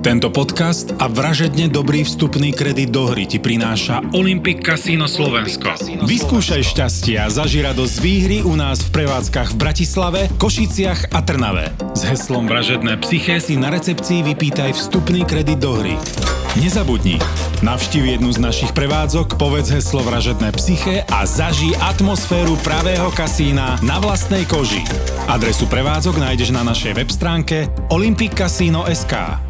Tento podcast a vražedne dobrý vstupný kredit do hry ti prináša Olympic Casino Slovensko. Vyskúšaj šťastie a zaži radosť výhry u nás v prevádzkach v Bratislave, Košiciach a Trnave. S heslom Vražedné psyché si na recepcii vypýtaj vstupný kredit do hry. Nezabudni, navštív jednu z našich prevádzok, povedz heslo Vražedné psyché a zaži atmosféru pravého kasína na vlastnej koži. Adresu prevádzok nájdeš na našej web stránke olympiccasino.sk.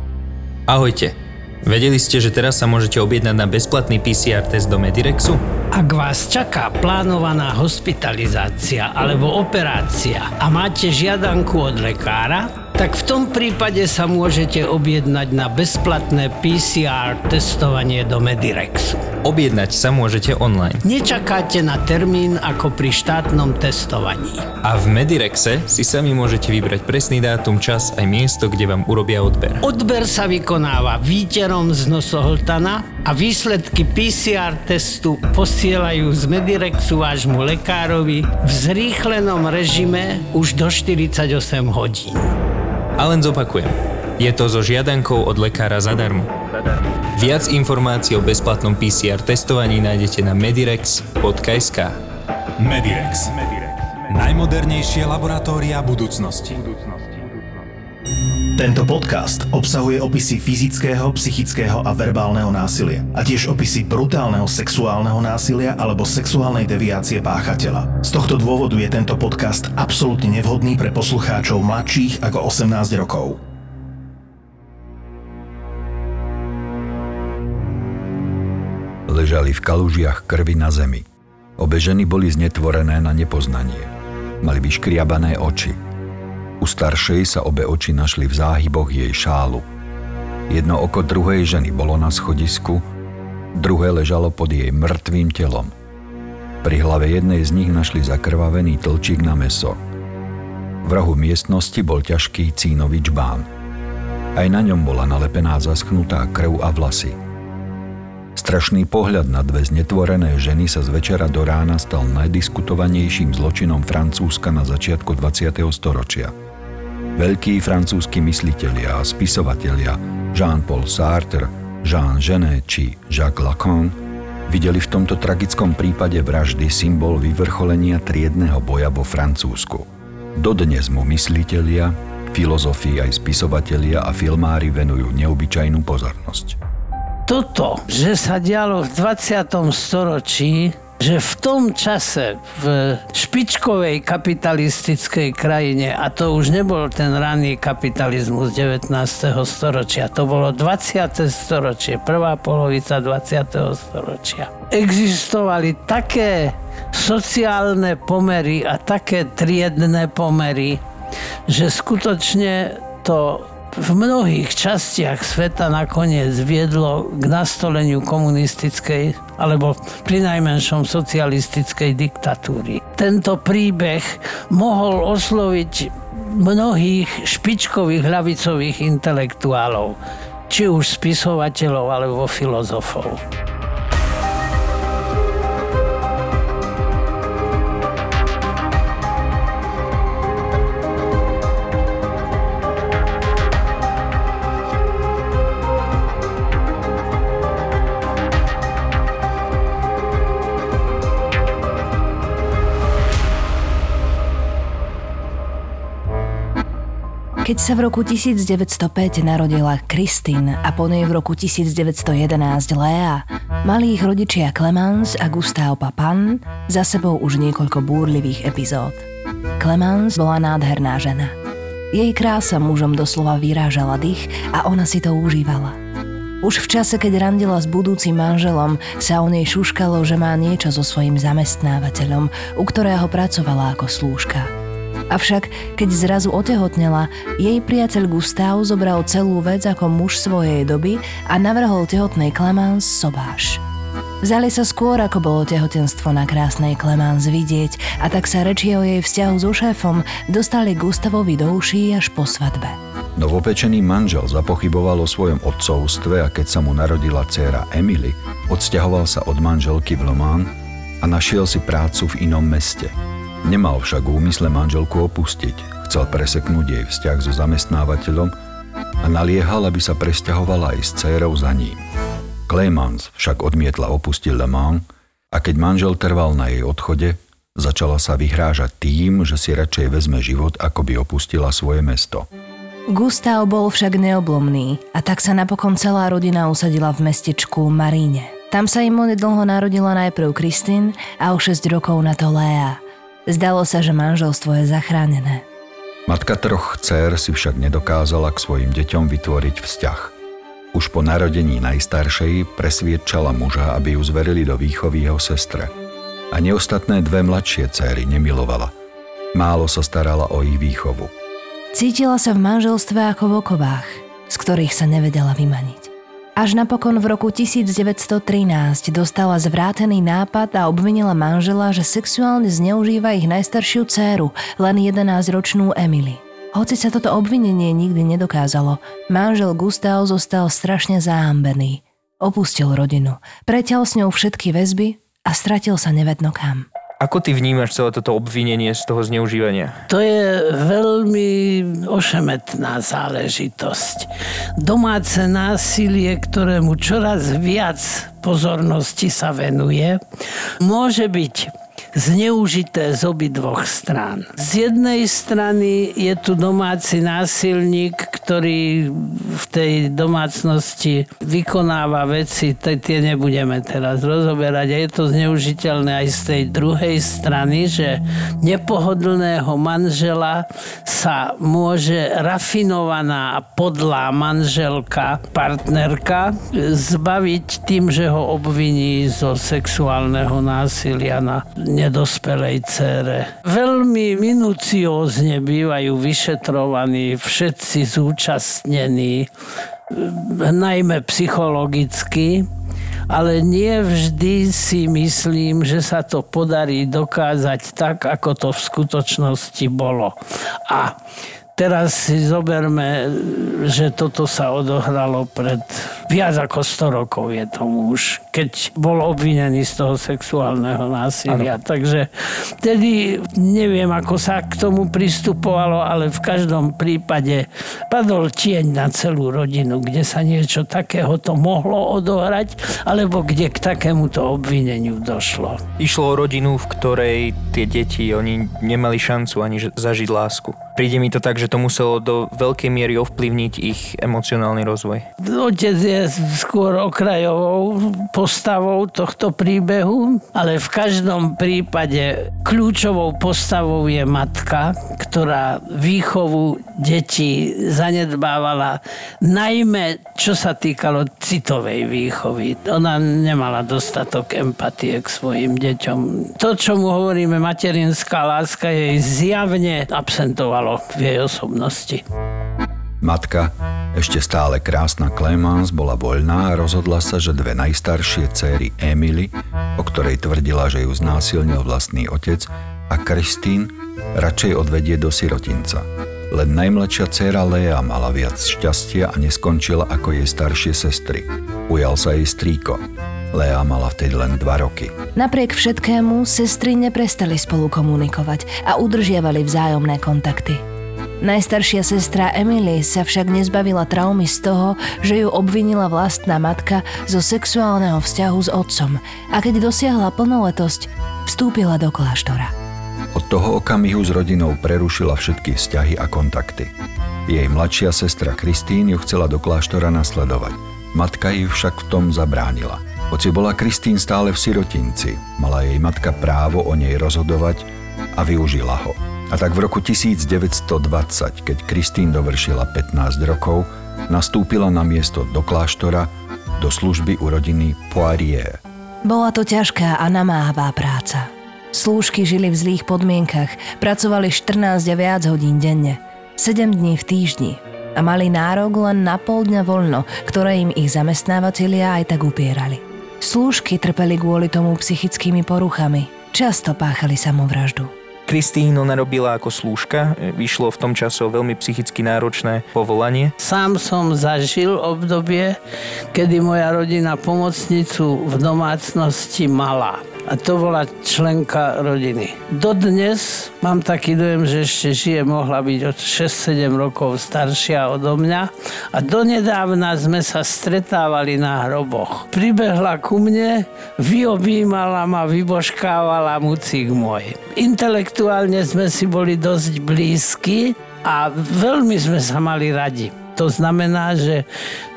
Ahojte. Vedeli ste, že teraz sa môžete objednať na bezplatný PCR test do Medirexu? Ak vás čaká plánovaná hospitalizácia alebo operácia a máte žiadanku od lekára, tak v tom prípade sa môžete objednať na bezplatné PCR testovanie do Medirexu. Objednať sa môžete online. Nečakáte na termín ako pri štátnom testovaní. A v Medirexe si sami môžete vybrať presný dátum, čas aj miesto, kde vám urobia odber. Odber sa vykonáva výterom z nosohltana a výsledky PCR testu posielajú z Medirexu vášmu lekárovi v zrýchlenom režime už do 48 hodín. A len zopakujem. Je to so žiadankou od lekára zadarmo. Viac informácií o bezplatnom PCR testovaní nájdete na medirex.sk. Medirex. Najmodernejšie laboratória budúcnosti. Tento podcast obsahuje opisy fyzického, psychického a verbálneho násilia a tiež opisy brutálneho sexuálneho násilia alebo sexuálnej deviácie páchateľa. Z tohto dôvodu je tento podcast absolútne nevhodný pre poslucháčov mladších ako 18 rokov. Ležali v kalužiach krvi na zemi. Obe ženy boli znetvorené na nepoznanie. Mali vyškriabané oči – u staršej sa obe oči našli v záhyboch jej šálu. Jedno oko druhej ženy bolo na schodisku, druhé ležalo pod jej mŕtvým telom. Pri hlave jednej z nich našli zakrvavený tlčík na meso. V rohu miestnosti bol ťažký cínový čbán. Aj na ňom bola nalepená zaschnutá krv a vlasy. Strašný pohľad na dve znetvorené ženy sa z večera do rána stal najdiskutovanejším zločinom Francúzska na začiatku 20. storočia. Veľkí francúzski myslitelia a spisovatelia Jean-Paul Sartre, Jean Genet či Jacques Lacan videli v tomto tragickom prípade vraždy symbol vyvrcholenia triedného boja vo Francúzsku. Dodnes mu myslitelia, filozofii aj spisovatelia a filmári venujú neobyčajnú pozornosť. Toto, že sa dialo v 20. storočí, že v tom čase v špičkovej kapitalistickej krajine, a to už nebol ten ranný kapitalizmus 19. storočia, to bolo 20. storočie, prvá polovica 20. storočia. Existovali také sociálne pomery a také triedne pomery, že skutočne to v mnohých častiach sveta nakoniec viedlo k nastoleniu komunistickej alebo pri najmenšom socialistickej diktatúry. Tento príbeh mohol osloviť mnohých špičkových hlavicových intelektuálov, či už spisovateľov alebo filozofov. Keď sa v roku 1905 narodila Kristin a po nej v roku 1911 Lea, mali ich rodičia Clemens a Gustave Papan za sebou už niekoľko búrlivých epizód. Clemens bola nádherná žena. Jej krása mužom doslova vyrážala dých a ona si to užívala. Už v čase, keď randila s budúcim manželom, sa o nej šuškalo, že má niečo so svojím zamestnávateľom, u ktorého pracovala ako slúžka – Avšak, keď zrazu otehotnela, jej priateľ Gustav zobral celú vec ako muž svojej doby a navrhol tehotnej Clemens sobáš. Vzali sa skôr, ako bolo tehotenstvo na krásnej Clemens vidieť a tak sa rečie o jej vzťahu so šéfom dostali Gustavovi do uší až po svadbe. Novopečený manžel zapochyboval o svojom otcovstve a keď sa mu narodila dcéra Emily, odsťahoval sa od manželky v Lomán a našiel si prácu v inom meste – Nemal však úmysle manželku opustiť. Chcel preseknúť jej vzťah so zamestnávateľom a naliehal, aby sa presťahovala aj s dcérou za ním. Clemens však odmietla opustiť Le Mans a keď manžel trval na jej odchode, začala sa vyhrážať tým, že si radšej vezme život, ako by opustila svoje mesto. Gustav bol však neoblomný a tak sa napokon celá rodina usadila v mestečku Maríne. Tam sa im dlho narodila najprv Kristin a o 6 rokov na to Léa. Zdalo sa, že manželstvo je zachránené. Matka troch dcer si však nedokázala k svojim deťom vytvoriť vzťah. Už po narodení najstaršej presviedčala muža, aby ju zverili do výchovy jeho sestre. A neostatné dve mladšie céry nemilovala. Málo sa starala o ich výchovu. Cítila sa v manželstve ako v okovách, z ktorých sa nevedela vymaniť. Až napokon v roku 1913 dostala zvrátený nápad a obvinila manžela, že sexuálne zneužíva ich najstaršiu dceru, len 11-ročnú Emily. Hoci sa toto obvinenie nikdy nedokázalo, manžel Gustav zostal strašne zahambený. Opustil rodinu, preťal s ňou všetky väzby a stratil sa nevedno kam. Ako ty vnímaš celé toto obvinenie z toho zneužívania? To je veľmi ošemetná záležitosť. Domáce násilie, ktorému čoraz viac pozornosti sa venuje, môže byť zneužité z obidvoch strán. Z jednej strany je tu domáci násilník, ktorý v tej domácnosti vykonáva veci, tie nebudeme teraz rozoberať a je to zneužiteľné aj z tej druhej strany, že nepohodlného manžela sa môže rafinovaná a podlá manželka, partnerka zbaviť tým, že ho obviní zo sexuálneho násilia na nedospelej cére. Veľmi minuciózne bývajú vyšetrovaní všetci zúčastnení, najmä psychologicky, ale nie vždy si myslím, že sa to podarí dokázať tak, ako to v skutočnosti bolo. A teraz si zoberme, že toto sa odohralo pred viac ako 100 rokov je tomu už, keď bol obvinený z toho sexuálneho násilia. Ano. Takže vtedy neviem, ako sa k tomu pristupovalo, ale v každom prípade padol tieň na celú rodinu, kde sa niečo takéhoto mohlo odohrať, alebo kde k takémuto obvineniu došlo. Išlo o rodinu, v ktorej tie deti, oni nemali šancu ani zažiť lásku. Príde mi to tak, že to muselo do veľkej miery ovplyvniť ich emocionálny rozvoj. Otec je skôr okrajovou postavou tohto príbehu, ale v každom prípade kľúčovou postavou je matka, ktorá výchovu detí zanedbávala, najmä čo sa týkalo citovej výchovy. Ona nemala dostatok empatie k svojim deťom. To, čo mu hovoríme materinská láska, jej zjavne absentovalo v jej osobnosti. Matka, ešte stále krásna Clemence, bola voľná a rozhodla sa, že dve najstaršie céry Emily, o ktorej tvrdila, že ju znásilnil vlastný otec, a Christine radšej odvedie do sirotinca. Len najmladšia dcéra Lea mala viac šťastia a neskončila ako jej staršie sestry. Ujal sa jej strýko. Lea mala vtedy len dva roky. Napriek všetkému sestry neprestali spolu komunikovať a udržiavali vzájomné kontakty. Najstaršia sestra Emily sa však nezbavila traumy z toho, že ju obvinila vlastná matka zo sexuálneho vzťahu s otcom a keď dosiahla plnoletosť, vstúpila do kláštora. Od toho okamihu s rodinou prerušila všetky vzťahy a kontakty. Jej mladšia sestra Kristín ju chcela do kláštora nasledovať. Matka ju však v tom zabránila. Hoci bola Kristín stále v sirotinci, mala jej matka právo o nej rozhodovať a využila ho. A tak v roku 1920, keď Kristín dovršila 15 rokov, nastúpila na miesto do kláštora do služby u rodiny Poirier. Bola to ťažká a namáhavá práca. Slúžky žili v zlých podmienkach, pracovali 14 a viac hodín denne, 7 dní v týždni a mali nárok len na pol dňa voľno, ktoré im ich zamestnávateľia aj tak upierali. Slúžky trpeli kvôli tomu psychickými poruchami, často páchali samovraždu. Kristín ona robila ako slúžka, vyšlo v tom čase veľmi psychicky náročné povolanie. Sám som zažil obdobie, kedy moja rodina pomocnicu v domácnosti mala. A to bola členka rodiny. Dodnes mám taký dojem, že ešte žije, mohla byť od 6-7 rokov staršia odo mňa a donedávna sme sa stretávali na hroboch. Pribehla ku mne, vyobímala ma, vybožkávala mucík môj. Intelektuálne sme si boli dosť blízki a veľmi sme sa mali radi. To znamená, že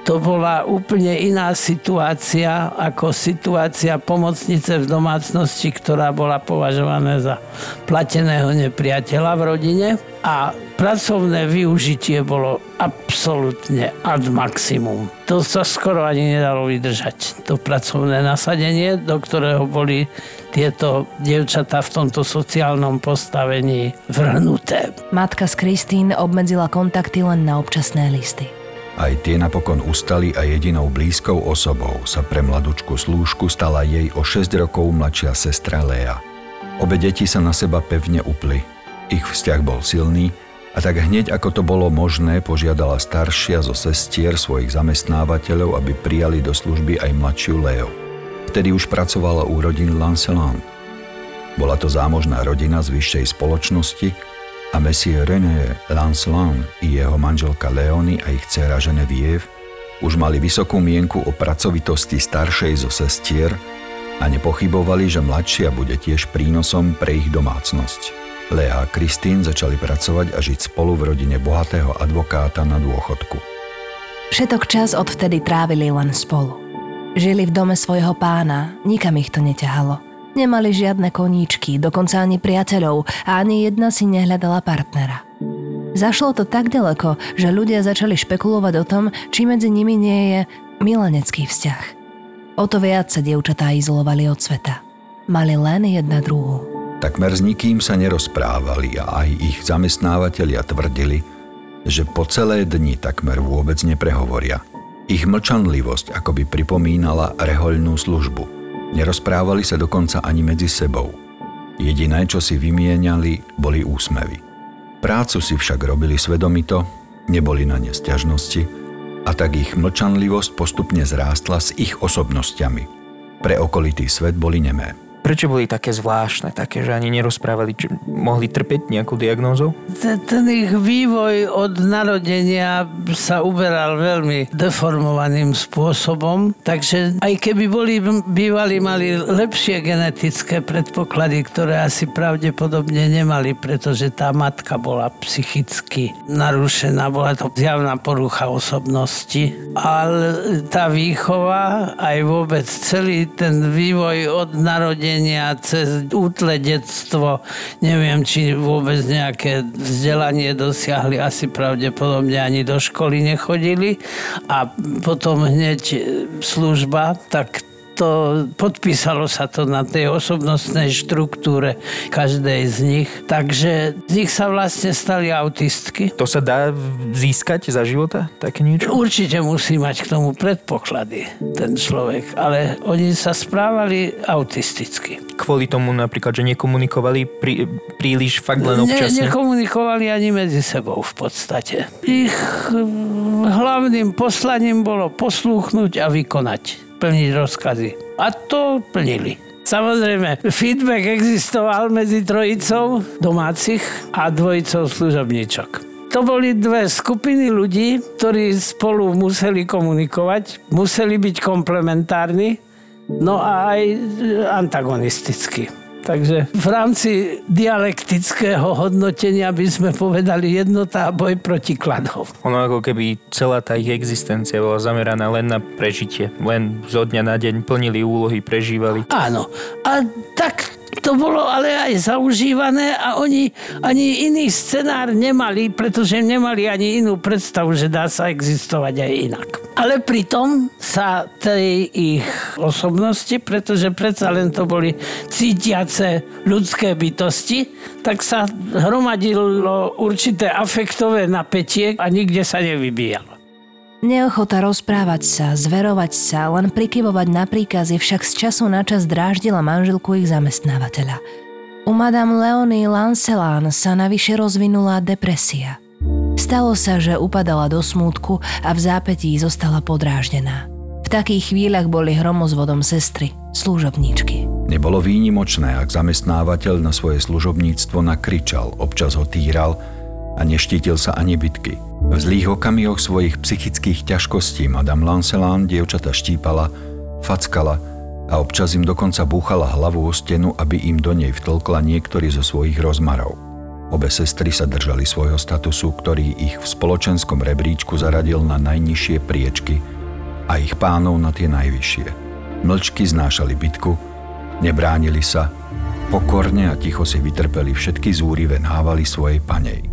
to bola úplne iná situácia ako situácia pomocnice v domácnosti, ktorá bola považovaná za plateného nepriateľa v rodine a pracovné využitie bolo absolútne ad maximum. To sa skoro ani nedalo vydržať. To pracovné nasadenie, do ktorého boli tieto dievčatá v tomto sociálnom postavení vrhnuté. Matka z Kristín obmedzila kontakty len na občasné listy. Aj tie napokon ustali a jedinou blízkou osobou sa pre mladučku slúžku stala jej o 6 rokov mladšia sestra Lea. Obe deti sa na seba pevne upli. Ich vzťah bol silný a tak hneď ako to bolo možné, požiadala staršia zo sestier svojich zamestnávateľov, aby prijali do služby aj mladšiu Leo. Vtedy už pracovala u rodín Lancelin. Bola to zámožná rodina z vyššej spoločnosti, a Monsieur René Lancelin i jeho manželka Leony a ich dcera Genevieve už mali vysokú mienku o pracovitosti staršej zo sestier a nepochybovali, že mladšia bude tiež prínosom pre ich domácnosť. Lea a Kristín začali pracovať a žiť spolu v rodine bohatého advokáta na dôchodku. Všetok čas odvtedy trávili len spolu. Žili v dome svojho pána, nikam ich to neťahalo – Nemali žiadne koníčky, dokonca ani priateľov a ani jedna si nehľadala partnera. Zašlo to tak ďaleko, že ľudia začali špekulovať o tom, či medzi nimi nie je milenecký vzťah. O to viac sa dievčatá izolovali od sveta. Mali len jedna druhú. Takmer s nikým sa nerozprávali a aj ich zamestnávateľia tvrdili, že po celé dni takmer vôbec neprehovoria. Ich mlčanlivosť akoby pripomínala rehoľnú službu – Nerozprávali sa dokonca ani medzi sebou. Jediné, čo si vymieniali, boli úsmevy. Prácu si však robili svedomito, neboli na ne stiažnosti a tak ich mlčanlivosť postupne zrástla s ich osobnosťami. Pre okolitý svet boli nemé. Prečo boli také zvláštne, také, že ani nerozprávali, či mohli trpeť nejakou diagnózou? Ten ich vývoj od narodenia sa uberal veľmi deformovaným spôsobom, takže aj keby boli bývali, mali lepšie genetické predpoklady, ktoré asi pravdepodobne nemali, pretože tá matka bola psychicky narušená, bola to zjavná porucha osobnosti, ale tá výchova, aj vôbec celý ten vývoj od narodenia narodenia cez útle detstvo, neviem, či vôbec nejaké vzdelanie dosiahli, asi pravdepodobne ani do školy nechodili. A potom hneď služba, tak to podpísalo sa to na tej osobnostnej štruktúre každej z nich. Takže z nich sa vlastne stali autistky. To sa dá získať za života? Také niečo? Určite musí mať k tomu predpoklady ten človek, ale oni sa správali autisticky. Kvôli tomu napríklad, že nekomunikovali prí, príliš fakt len občasne? Ne, nekomunikovali ani medzi sebou v podstate. Ich hlavným poslaním bolo poslúchnuť a vykonať plniť rozkazy. A to plnili. Samozrejme, feedback existoval medzi trojicou domácich a dvojicou služobníčok. To boli dve skupiny ľudí, ktorí spolu museli komunikovať, museli byť komplementárni, no a aj antagonisticky. Takže v rámci dialektického hodnotenia by sme povedali jednota a boj proti kladov. Ono ako keby celá tá ich existencia bola zameraná len na prežitie. Len zo dňa na deň plnili úlohy, prežívali. Áno. A tak to bolo ale aj zaužívané a oni ani iný scenár nemali, pretože nemali ani inú predstavu, že dá sa existovať aj inak. Ale pritom sa tej ich osobnosti, pretože predsa len to boli cítiace ľudské bytosti, tak sa hromadilo určité afektové napätie a nikde sa nevybíjalo. Neochota rozprávať sa, zverovať sa, len prikyvovať na príkazy však z času na čas dráždila manželku ich zamestnávateľa. U Madame Leonie Lancelán sa navyše rozvinula depresia. Stalo sa, že upadala do smútku a v zápetí zostala podráždená. V takých chvíľach boli hromozvodom sestry, služobníčky. Nebolo výnimočné, ak zamestnávateľ na svoje služobníctvo nakričal, občas ho týral a neštítil sa ani bitky. V zlých okamihoch svojich psychických ťažkostí Madame Lancelin dievčata štípala, fackala a občas im dokonca búchala hlavu o stenu, aby im do nej vtlkla niektorý zo svojich rozmarov. Obe sestry sa držali svojho statusu, ktorý ich v spoločenskom rebríčku zaradil na najnižšie priečky a ich pánov na tie najvyššie. Mlčky znášali bitku, nebránili sa, pokorne a ticho si vytrpeli všetky zúrivé návaly svojej panej.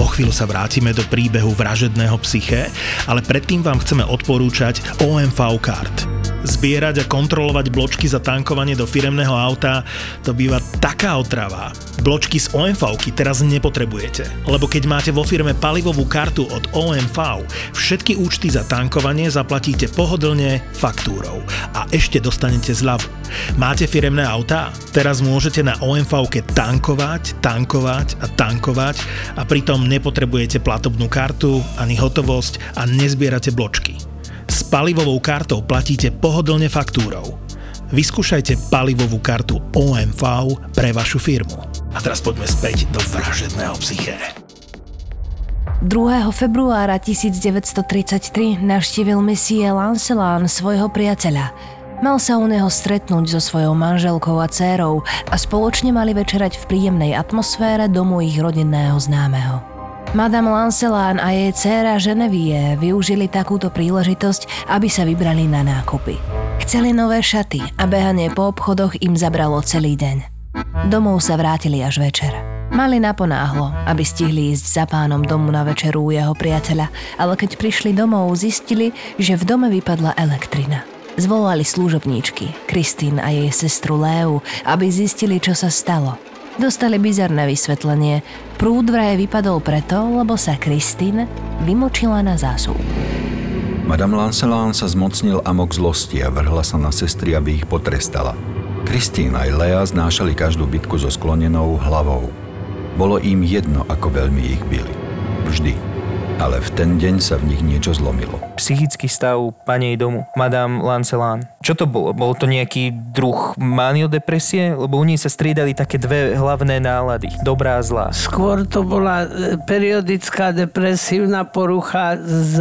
Po chvíľu sa vrátime do príbehu vražedného psyché, ale predtým vám chceme odporúčať OMV Card. Zbierať a kontrolovať bločky za tankovanie do firemného auta to býva taká otrava. Bločky z OMV teraz nepotrebujete, lebo keď máte vo firme palivovú kartu od OMV, všetky účty za tankovanie zaplatíte pohodlne faktúrou a ešte dostanete zľavu. Máte firemné autá? Teraz môžete na OMV tankovať, tankovať a tankovať a pritom nepotrebujete platobnú kartu ani hotovosť a nezbierate bločky. Palivovou kartou platíte pohodlne faktúrou. Vyskúšajte palivovú kartu OMV pre vašu firmu. A teraz poďme späť do vražedného psyché. 2. februára 1933 navštívil misie Lancelán svojho priateľa. Mal sa u neho stretnúť so svojou manželkou a dcérou a spoločne mali večerať v príjemnej atmosfére domu ich rodinného známeho. Madame Lancelán a jej dcéra Ženevie využili takúto príležitosť, aby sa vybrali na nákupy. Chceli nové šaty a behanie po obchodoch im zabralo celý deň. Domov sa vrátili až večer. Mali naponáhlo, aby stihli ísť za pánom domu na večeru u jeho priateľa, ale keď prišli domov, zistili, že v dome vypadla elektrina. Zvolali služobníčky, Kristín a jej sestru Léu, aby zistili, čo sa stalo. Dostali bizarné vysvetlenie. Prúd vraj vypadol preto, lebo sa Kristín vymočila na zásuvku. Madame Lancelin sa zmocnil amok zlosti a vrhla sa na sestry, aby ich potrestala. Kristín aj Lea znášali každú bitku so sklonenou hlavou. Bolo im jedno, ako veľmi ich byli. Vždy. Ale v ten deň sa v nich niečo zlomilo. Psychický stav panej domu, Madame Lancelán. Čo to bolo? Bolo to nejaký druh maniodepresie? Lebo u nej sa striedali také dve hlavné nálady. Dobrá a zlá. Skôr to bola e, periodická depresívna porucha s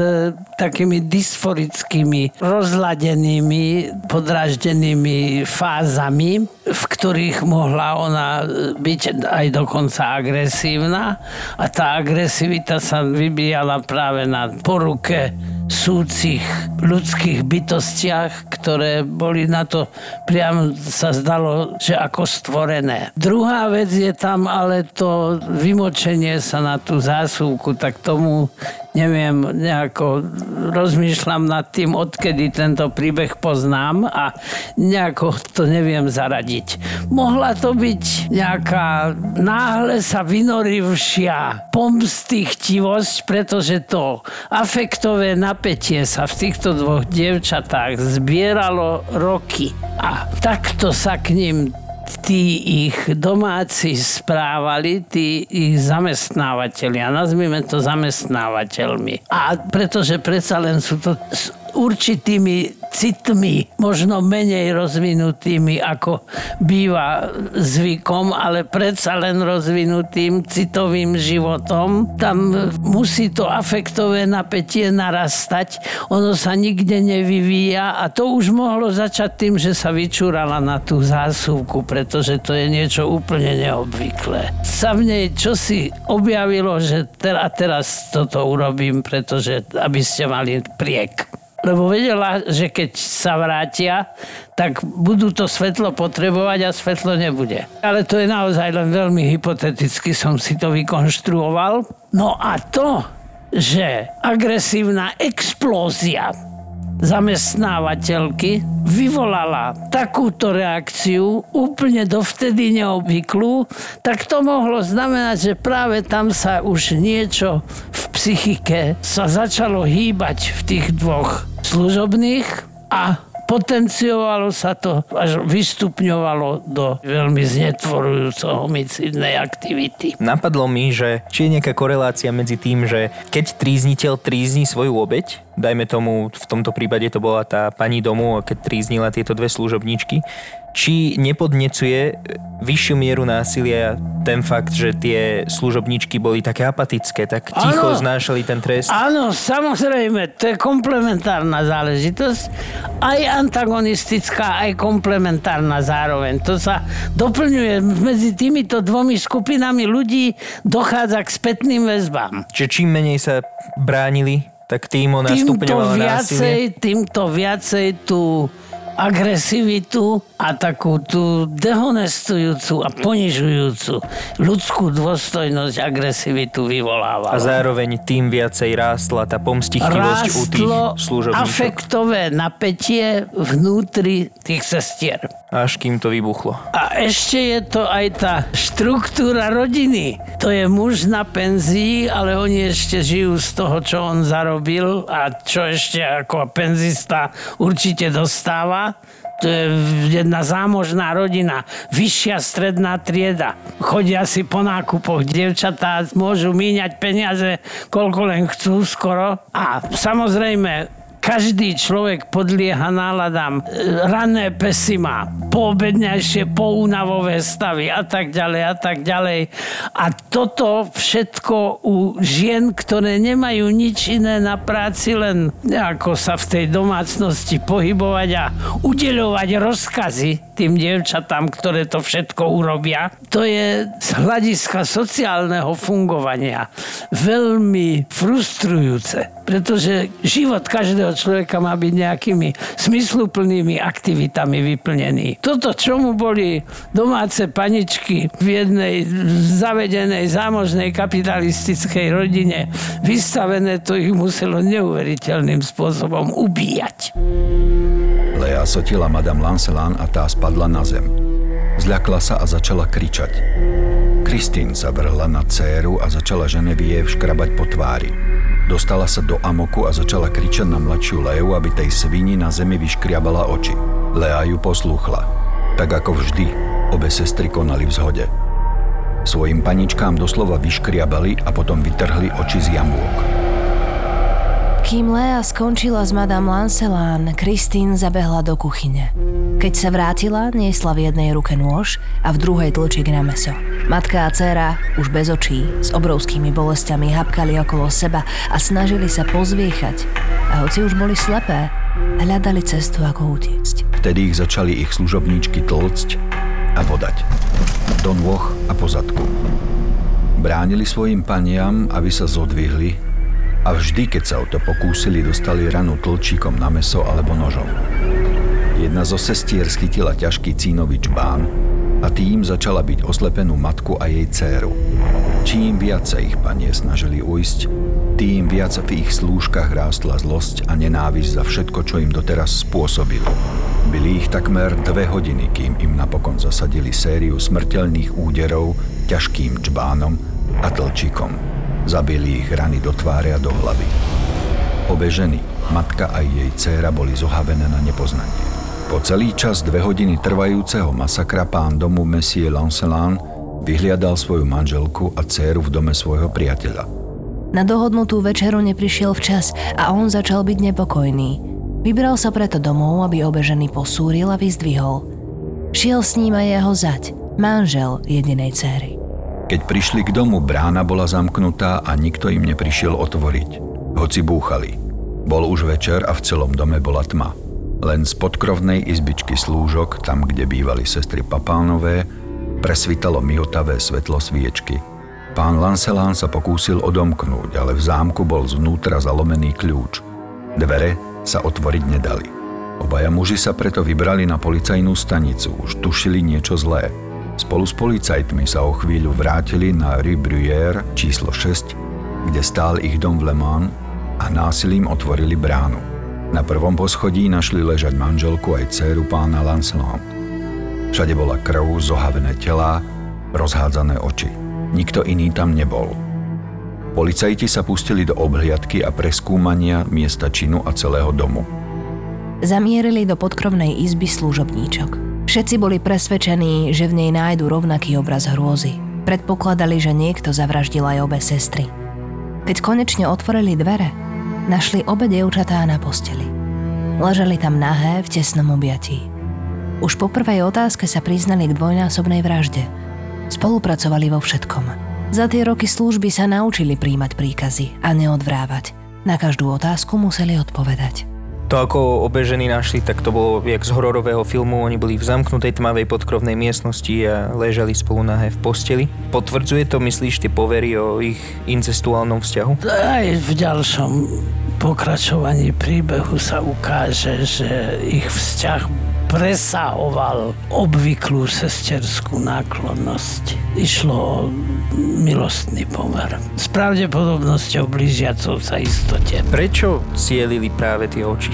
takými dysforickými, rozladenými, podráždenými fázami, v ktorých mohla ona e, byť aj dokonca agresívna a tá agresivita sa vybíjala práve na poruke súcich ľudských bytostiach, ktoré boli na to priam sa zdalo, že ako stvorené. Druhá vec je tam ale to vymočenie sa na tú zásuvku, tak tomu neviem, nejako rozmýšľam nad tým, odkedy tento príbeh poznám a nejako to neviem zaradiť. Mohla to byť nejaká náhle sa vynorivšia pomstychtivosť, pretože to afektové napätie sa v týchto dvoch dievčatách zbieralo roky. A takto sa k ním tí ich domáci správali, tí ich zamestnávateľia, nazvime to zamestnávateľmi. A pretože predsa len sú to určitými citmi, možno menej rozvinutými, ako býva zvykom, ale predsa len rozvinutým citovým životom. Tam musí to afektové napätie narastať, ono sa nikde nevyvíja a to už mohlo začať tým, že sa vyčúrala na tú zásuvku, pretože to je niečo úplne neobvyklé. Sa v nej čosi objavilo, že teraz, teraz toto urobím, pretože aby ste mali priek lebo vedela, že keď sa vrátia, tak budú to svetlo potrebovať a svetlo nebude. Ale to je naozaj len veľmi hypoteticky som si to vykonštruoval. No a to, že agresívna explózia zamestnávateľky vyvolala takúto reakciu, úplne dovtedy neobvyklú, tak to mohlo znamenať, že práve tam sa už niečo v psychike sa začalo hýbať v tých dvoch služobných a potenciovalo sa to, až vystupňovalo do veľmi znetvorujúco homicidnej aktivity. Napadlo mi, že či je nejaká korelácia medzi tým, že keď trízniteľ trízni svoju obeď, dajme tomu, v tomto prípade to bola tá pani domu, keď tríznila tieto dve služobníčky, či nepodnecuje vyššiu mieru násilia ten fakt, že tie služobničky boli také apatické, tak ticho ano, znášali ten trest? Áno, samozrejme, to je komplementárna záležitosť, aj antagonistická, aj komplementárna zároveň. To sa doplňuje medzi týmito dvomi skupinami ľudí dochádza k spätným väzbám. Čiže čím menej sa bránili, tak tým ona stupňovala viacej, násilie? Týmto viacej tú agresivitu a takú tú dehonestujúcu a ponižujúcu ľudskú dôstojnosť agresivitu vyvolávala. A zároveň tým viacej rástla tá pomstichtivosť u tých služobníčok. afektové napätie vnútri tých sestier. Až kým to vybuchlo. A ešte je to aj tá štruktúra rodiny. To je muž na penzii, ale oni ešte žijú z toho, čo on zarobil a čo ešte ako penzista určite dostáva to je jedna zámožná rodina, vyššia stredná trieda. Chodia si po nákupoch, dievčatá môžu míňať peniaze, koľko len chcú skoro. A samozrejme, každý človek podlieha náladám. Ranné pesy má, poobedňajšie, poúnavové stavy a tak ďalej a tak ďalej. A toto všetko u žien, ktoré nemajú nič iné na práci, len ako sa v tej domácnosti pohybovať a udeľovať rozkazy tým dievčatám, ktoré to všetko urobia. To je z hľadiska sociálneho fungovania veľmi frustrujúce, pretože život každého človeka má byť nejakými smysluplnými aktivitami vyplnený. Toto, čo mu boli domáce paničky v jednej zavedenej zámožnej kapitalistickej rodine vystavené, to ich muselo neuveriteľným spôsobom ubíjať. Lea sotila Madame Lancelin a tá spadla na zem. Zľakla sa a začala kričať. Kristín sa vrhla na céru a začala Ženeviev škrabať po tvári. Dostala sa do amoku a začala kričať na mladšiu Leu, aby tej svini na zemi vyškriabala oči. Lea ju poslúchla. Tak ako vždy, obe sestry konali v zhode. Svojim paničkám doslova vyškriabali a potom vytrhli oči z jambôk. Kým Lea skončila s Madame Lancelán, Kristín zabehla do kuchyne. Keď sa vrátila, niesla v jednej ruke nôž a v druhej tlčík na meso. Matka a dcéra, už bez očí, s obrovskými bolestiami hapkali okolo seba a snažili sa pozviechať. A hoci už boli slepé, hľadali cestu, ako utiecť. Vtedy ich začali ich služobníčky tlcť a bodať. Do nôh a pozadku. Bránili svojim paniam, aby sa zodvihli a vždy, keď sa o to pokúsili, dostali ranu tlčíkom na meso alebo nožom. Jedna zo sestier schytila ťažký cínový čbán a tým začala byť oslepenú matku a jej dceru. Čím viac sa ich panie snažili ujsť, tým viac v ich slúžkach rástla zlosť a nenávisť za všetko, čo im doteraz spôsobili. Byli ich takmer dve hodiny, kým im napokon zasadili sériu smrteľných úderov ťažkým čbánom a tlčíkom. Zabili ich rany do tváre a do hlavy. Obe ženy, matka a jej dcéra boli zohavené na nepoznanie. Po celý čas dve hodiny trvajúceho masakra pán domu Messie Lancelin vyhliadal svoju manželku a dcéru v dome svojho priateľa. Na dohodnutú večeru neprišiel včas a on začal byť nepokojný. Vybral sa preto domov, aby obe ženy posúril a vyzdvihol. Šiel s ním aj jeho zať, manžel jedinej céry. Keď prišli k domu, brána bola zamknutá a nikto im neprišiel otvoriť, hoci búchali. Bol už večer a v celom dome bola tma. Len z podkrovnej izbičky slúžok, tam kde bývali sestry Papánové, presvitalo mihotavé svetlo sviečky. Pán Lancelán sa pokúsil odomknúť, ale v zámku bol zvnútra zalomený kľúč. Dvere sa otvoriť nedali. Obaja muži sa preto vybrali na policajnú stanicu, už tušili niečo zlé. Spolu s policajtmi sa o chvíľu vrátili na Rue číslo 6, kde stál ich dom v Le Mans a násilím otvorili bránu. Na prvom poschodí našli ležať manželku aj dceru pána Lancelot. Všade bola krv, zohavené telá, rozhádzané oči. Nikto iný tam nebol. Policajti sa pustili do obhliadky a preskúmania miesta činu a celého domu. Zamierili do podkrovnej izby služobníčok. Všetci boli presvedčení, že v nej nájdu rovnaký obraz hrôzy. Predpokladali, že niekto zavraždil aj obe sestry. Keď konečne otvorili dvere, našli obe dievčatá na posteli. Ležali tam nahé v tesnom objatí. Už po prvej otázke sa priznali k dvojnásobnej vražde. Spolupracovali vo všetkom. Za tie roky služby sa naučili príjmať príkazy a neodvrávať. Na každú otázku museli odpovedať. To, ako obe ženy našli, tak to bolo jak z hororového filmu. Oni boli v zamknutej tmavej podkrovnej miestnosti a ležali spolu nahé v posteli. Potvrdzuje to, myslíš, tie povery o ich incestuálnom vzťahu? Aj v ďalšom pokračovaní príbehu sa ukáže, že ich vzťah presahoval obvyklú sesterskú náklonnosť. Išlo o milostný pomer. S pravdepodobnosťou blížiacou sa istote. Prečo cielili práve tie oči?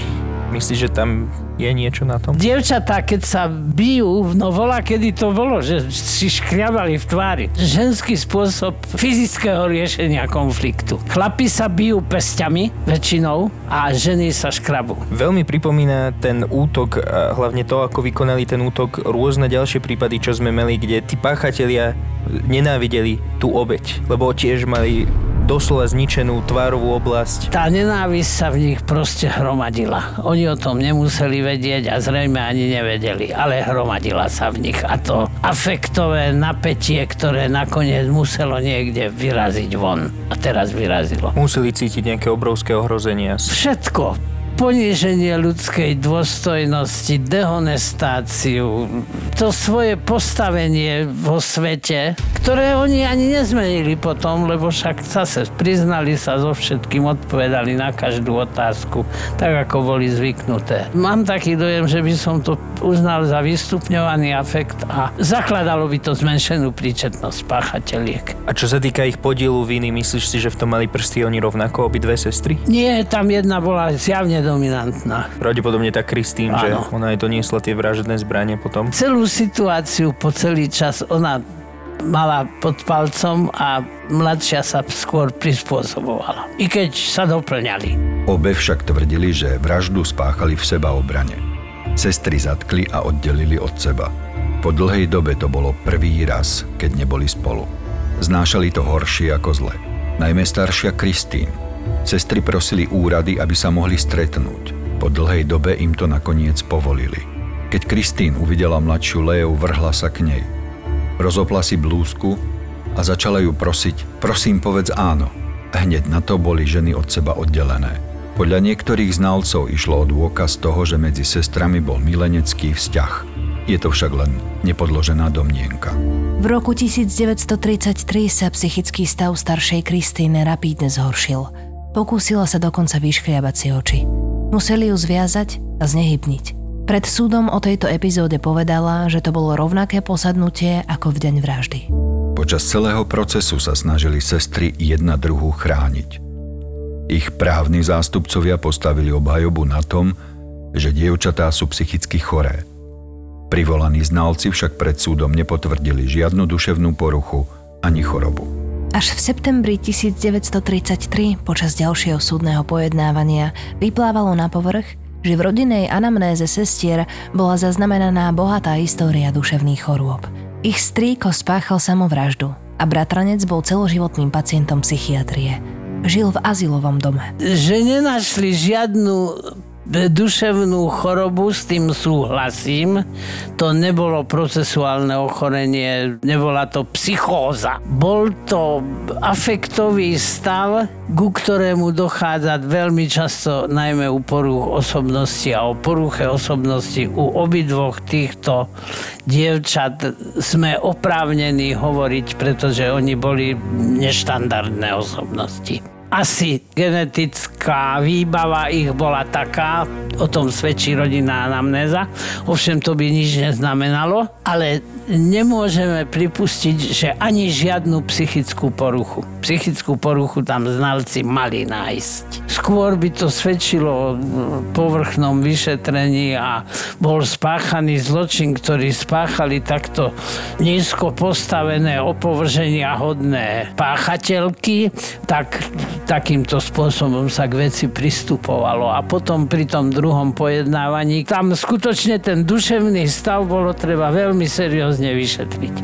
Myslíš, že tam je niečo na tom? Dievčatá, keď sa bijú, no volá, kedy to bolo, že si škriabali v tvári. Ženský spôsob fyzického riešenia konfliktu. Chlapi sa bijú pestiami väčšinou a ženy sa škrabú. Veľmi pripomína ten útok, hlavne to, ako vykonali ten útok, rôzne ďalšie prípady, čo sme mali, kde tí páchatelia nenávideli tú obeď, lebo tiež mali doslova zničenú tvárovú oblasť. Tá nenávisť sa v nich proste hromadila. Oni o tom nemuseli vedieť a zrejme ani nevedeli, ale hromadila sa v nich. A to afektové napätie, ktoré nakoniec muselo niekde vyraziť von. A teraz vyrazilo. Museli cítiť nejaké obrovské ohrozenia. Všetko poníženie ľudskej dôstojnosti, dehonestáciu, to svoje postavenie vo svete, ktoré oni ani nezmenili potom, lebo však zase priznali sa so všetkým, odpovedali na každú otázku, tak ako boli zvyknuté. Mám taký dojem, že by som to uznal za vystupňovaný afekt a zakladalo by to zmenšenú príčetnosť páchateliek. A čo sa týka ich podielu viny, myslíš si, že v tom mali prsty oni rovnako, obidve sestry? Nie, tam jedna bola zjavne dominantná. Pravdepodobne tá Kristín, že ona aj doniesla tie vražedné zbranie potom. Celú situáciu po celý čas ona mala pod palcom a mladšia sa skôr prispôsobovala. I keď sa doplňali. Obe však tvrdili, že vraždu spáchali v seba obrane. Sestry zatkli a oddelili od seba. Po dlhej dobe to bolo prvý raz, keď neboli spolu. Znášali to horšie ako zle. Najmä staršia Kristín, Sestry prosili úrady, aby sa mohli stretnúť. Po dlhej dobe im to nakoniec povolili. Keď Kristín uvidela mladšiu Leu, vrhla sa k nej. Rozopla si blúzku a začala ju prosiť, prosím povedz áno. Hneď na to boli ženy od seba oddelené. Podľa niektorých znalcov išlo o dôkaz toho, že medzi sestrami bol milenecký vzťah. Je to však len nepodložená domnienka. V roku 1933 sa psychický stav staršej Kristýny rapídne zhoršil. Pokúsila sa dokonca vyškriabať si oči. Museli ju zviazať a znehybniť. Pred súdom o tejto epizóde povedala, že to bolo rovnaké posadnutie ako v deň vraždy. Počas celého procesu sa snažili sestry jedna druhú chrániť. Ich právni zástupcovia postavili obhajobu na tom, že dievčatá sú psychicky choré. Privolaní znalci však pred súdom nepotvrdili žiadnu duševnú poruchu ani chorobu. Až v septembri 1933 počas ďalšieho súdneho pojednávania vyplávalo na povrch, že v rodinej anamnéze sestier bola zaznamenaná bohatá história duševných chorôb. Ich strýko spáchal samovraždu a bratranec bol celoživotným pacientom psychiatrie. Žil v azylovom dome. Že nenašli žiadnu duševnú chorobu, s tým súhlasím. To nebolo procesuálne ochorenie, nebola to psychóza. Bol to afektový stav, ku ktorému dochádza veľmi často najmä u porúch osobnosti a o poruche osobnosti u obidvoch týchto dievčat sme oprávnení hovoriť, pretože oni boli neštandardné osobnosti asi genetická výbava ich bola taká, o tom svedčí rodinná anamnéza, ovšem to by nič neznamenalo, ale nemôžeme pripustiť, že ani žiadnu psychickú poruchu. Psychickú poruchu tam znalci mali nájsť. Skôr by to svedčilo o povrchnom vyšetrení a bol spáchaný zločin, ktorý spáchali takto nízko postavené, opovrženia hodné páchateľky, tak takýmto spôsobom sa k veci pristupovalo. A potom pri tom druhom pojednávaní, tam skutočne ten duševný stav bolo treba veľmi seriózne vyšetriť.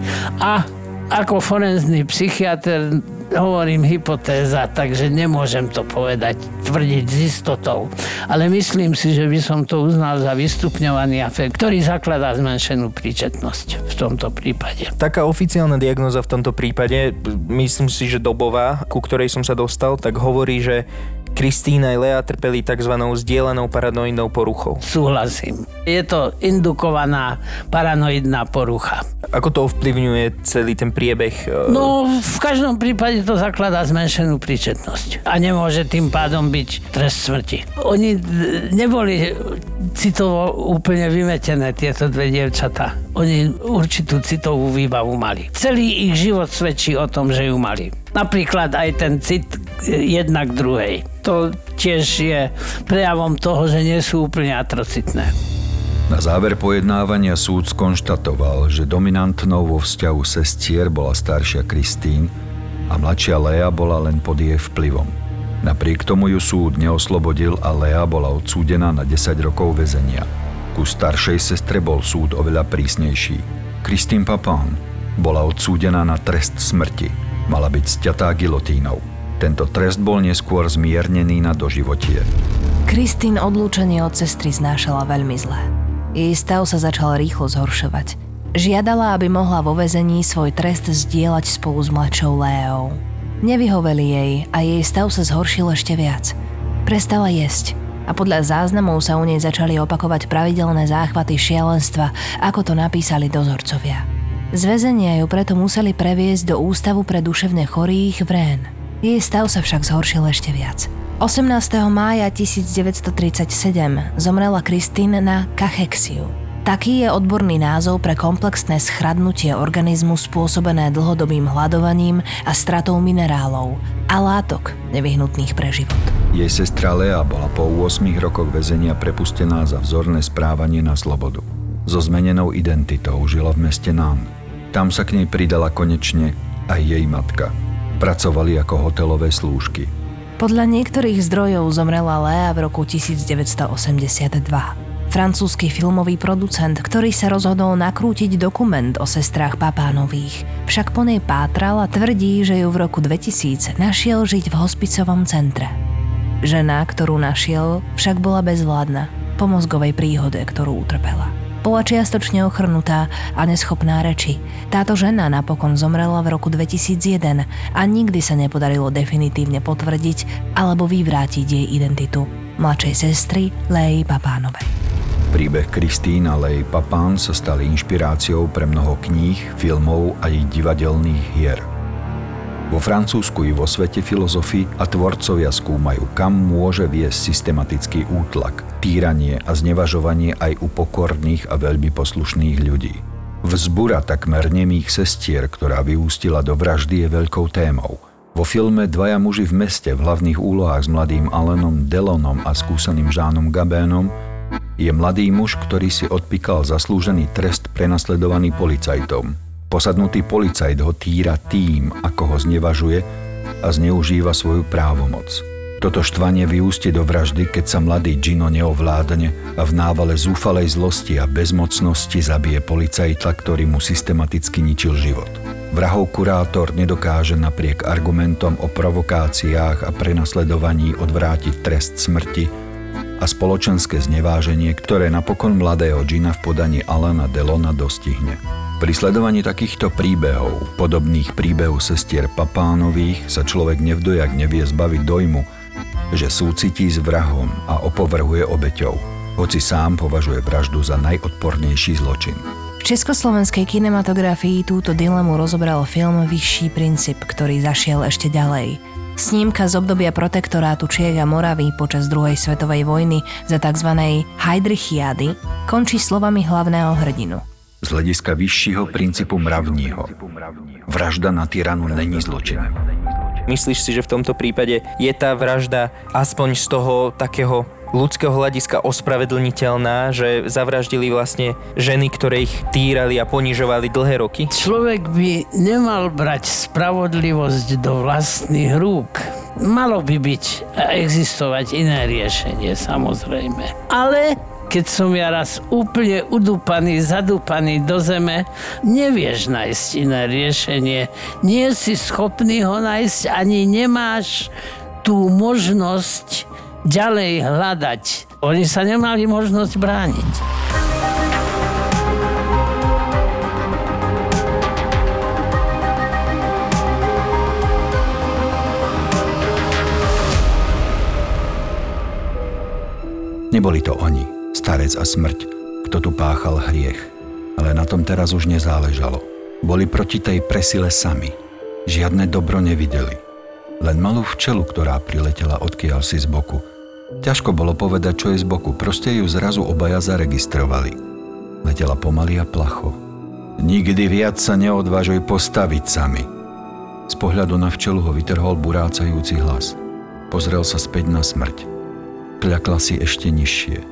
A ako forenzný psychiatr hovorím hypotéza, takže nemôžem to povedať, tvrdiť s istotou. Ale myslím si, že by som to uznal za vystupňovaný afekt, ktorý zakladá zmenšenú príčetnosť v tomto prípade. Taká oficiálna diagnoza v tomto prípade, myslím si, že dobová, ku ktorej som sa dostal, tak hovorí, že Kristýna Lea trpeli tzv. zdieľanou paranoidnou poruchou. Súhlasím. Je to indukovaná paranoidná porucha. Ako to ovplyvňuje celý ten priebeh? E, no, v každom prípade to zakladá zmenšenú príčetnosť. A nemôže tým pádom byť trest smrti. Oni neboli citovo úplne vymetené, tieto dve dievčatá. Oni určitú citovú výbavu mali. Celý ich život svedčí o tom, že ju mali. Napríklad aj ten cit jednak druhej. To tiež je prejavom toho, že nie sú úplne atrocitné. Na záver pojednávania súd skonštatoval, že dominantnou vo vzťahu sestier bola staršia Kristín a mladšia Lea bola len pod jej vplyvom. Napriek tomu ju súd neoslobodil a Lea bola odsúdená na 10 rokov väzenia. Ku staršej sestre bol súd oveľa prísnejší. Christine Papin bola odsúdená na trest smrti. Mala byť stiatá gilotínou. Tento trest bol neskôr zmiernený na doživotie. Kristín odlúčenie od sestry znášala veľmi zle. Jej stav sa začal rýchlo zhoršovať. Žiadala, aby mohla vo vezení svoj trest zdieľať spolu s mladšou Léou. Nevyhoveli jej a jej stav sa zhoršil ešte viac. Prestala jesť a podľa záznamov sa u nej začali opakovať pravidelné záchvaty šialenstva, ako to napísali dozorcovia. Z väzenia ju preto museli previesť do Ústavu pre duševne chorých v Rén. Jej stav sa však zhoršil ešte viac. 18. mája 1937 zomrela Kristín na kachexiu. Taký je odborný názov pre komplexné schradnutie organizmu spôsobené dlhodobým hľadovaním a stratou minerálov a látok nevyhnutných pre život. Jej sestra Lea bola po 8 rokoch väzenia prepustená za vzorné správanie na slobodu. So zmenenou identitou žila v meste Nán. Tam sa k nej pridala konečne aj jej matka – pracovali ako hotelové slúžky. Podľa niektorých zdrojov zomrela Lea v roku 1982. Francúzsky filmový producent, ktorý sa rozhodol nakrútiť dokument o sestrách Papánových, však po nej pátral a tvrdí, že ju v roku 2000 našiel žiť v hospicovom centre. Žena, ktorú našiel, však bola bezvládna po mozgovej príhode, ktorú utrpela. Bola čiastočne ochrnutá a neschopná reči. Táto žena napokon zomrela v roku 2001 a nikdy sa nepodarilo definitívne potvrdiť alebo vyvrátiť jej identitu mladšej sestry Lei Papánovej. Príbeh Kristín a Lej Papán sa stali inšpiráciou pre mnoho kníh, filmov a ich divadelných hier – vo Francúzsku i vo svete filozofy a tvorcovia skúmajú, kam môže viesť systematický útlak, týranie a znevažovanie aj u pokorných a veľmi poslušných ľudí. Vzbura takmer nemých sestier, ktorá vyústila do vraždy, je veľkou témou. Vo filme Dvaja muži v meste v hlavných úlohách s mladým Alenom Delonom a skúseným Žánom Gabénom je mladý muž, ktorý si odpíkal zaslúžený trest prenasledovaný policajtom. Posadnutý policajt ho týra tým, ako ho znevažuje a zneužíva svoju právomoc. Toto štvanie vyústi do vraždy, keď sa mladý Gino neovládne a v návale zúfalej zlosti a bezmocnosti zabije policajta, ktorý mu systematicky ničil život. Vrahov kurátor nedokáže napriek argumentom o provokáciách a prenasledovaní odvrátiť trest smrti a spoločenské zneváženie, ktoré napokon mladého Gina v podaní Alana Delona dostihne. Pri sledovaní takýchto príbehov, podobných príbehov sestier Papánových, sa človek nevdojak nevie zbaviť dojmu, že súcití s vrahom a opovrhuje obeťou, hoci sám považuje vraždu za najodpornejší zločin. V československej kinematografii túto dilemu rozobral film Vyšší princíp, ktorý zašiel ešte ďalej. Snímka z obdobia protektorátu Čiek a Moravy počas druhej svetovej vojny za tzv. Heidrichiady končí slovami hlavného hrdinu – z hľadiska vyššieho princípu mravního. Vražda na tyranu není zločin. Myslíš si, že v tomto prípade je tá vražda aspoň z toho takého ľudského hľadiska ospravedlniteľná, že zavraždili vlastne ženy, ktoré ich týrali a ponižovali dlhé roky? Človek by nemal brať spravodlivosť do vlastných rúk. Malo by byť a existovať iné riešenie, samozrejme. Ale keď som ja raz úplne udúpaný, zadúpaný do zeme, nevieš nájsť iné riešenie. Nie si schopný ho nájsť, ani nemáš tú možnosť ďalej hľadať. Oni sa nemali možnosť brániť. Neboli to oni, starec a smrť, kto tu páchal hriech. Ale na tom teraz už nezáležalo. Boli proti tej presile sami. Žiadne dobro nevideli. Len malú včelu, ktorá priletela odkiaľ si z boku. Ťažko bolo povedať, čo je z boku, proste ju zrazu obaja zaregistrovali. Letela pomaly a placho. Nikdy viac sa neodvážuj postaviť sami. Z pohľadu na včelu ho vytrhol burácajúci hlas. Pozrel sa späť na smrť. Kľakla si ešte nižšie.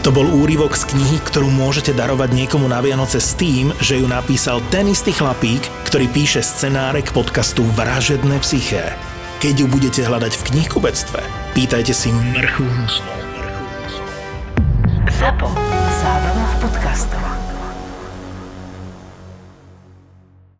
To bol úryvok z knihy, ktorú môžete darovať niekomu na Vianoce s tým, že ju napísal ten istý chlapík, ktorý píše scenáre k podcastu Vražedné psyché. Keď ju budete hľadať v knihkubectve, pýtajte si hnusnú. Zapo. Zábrná v podcastov.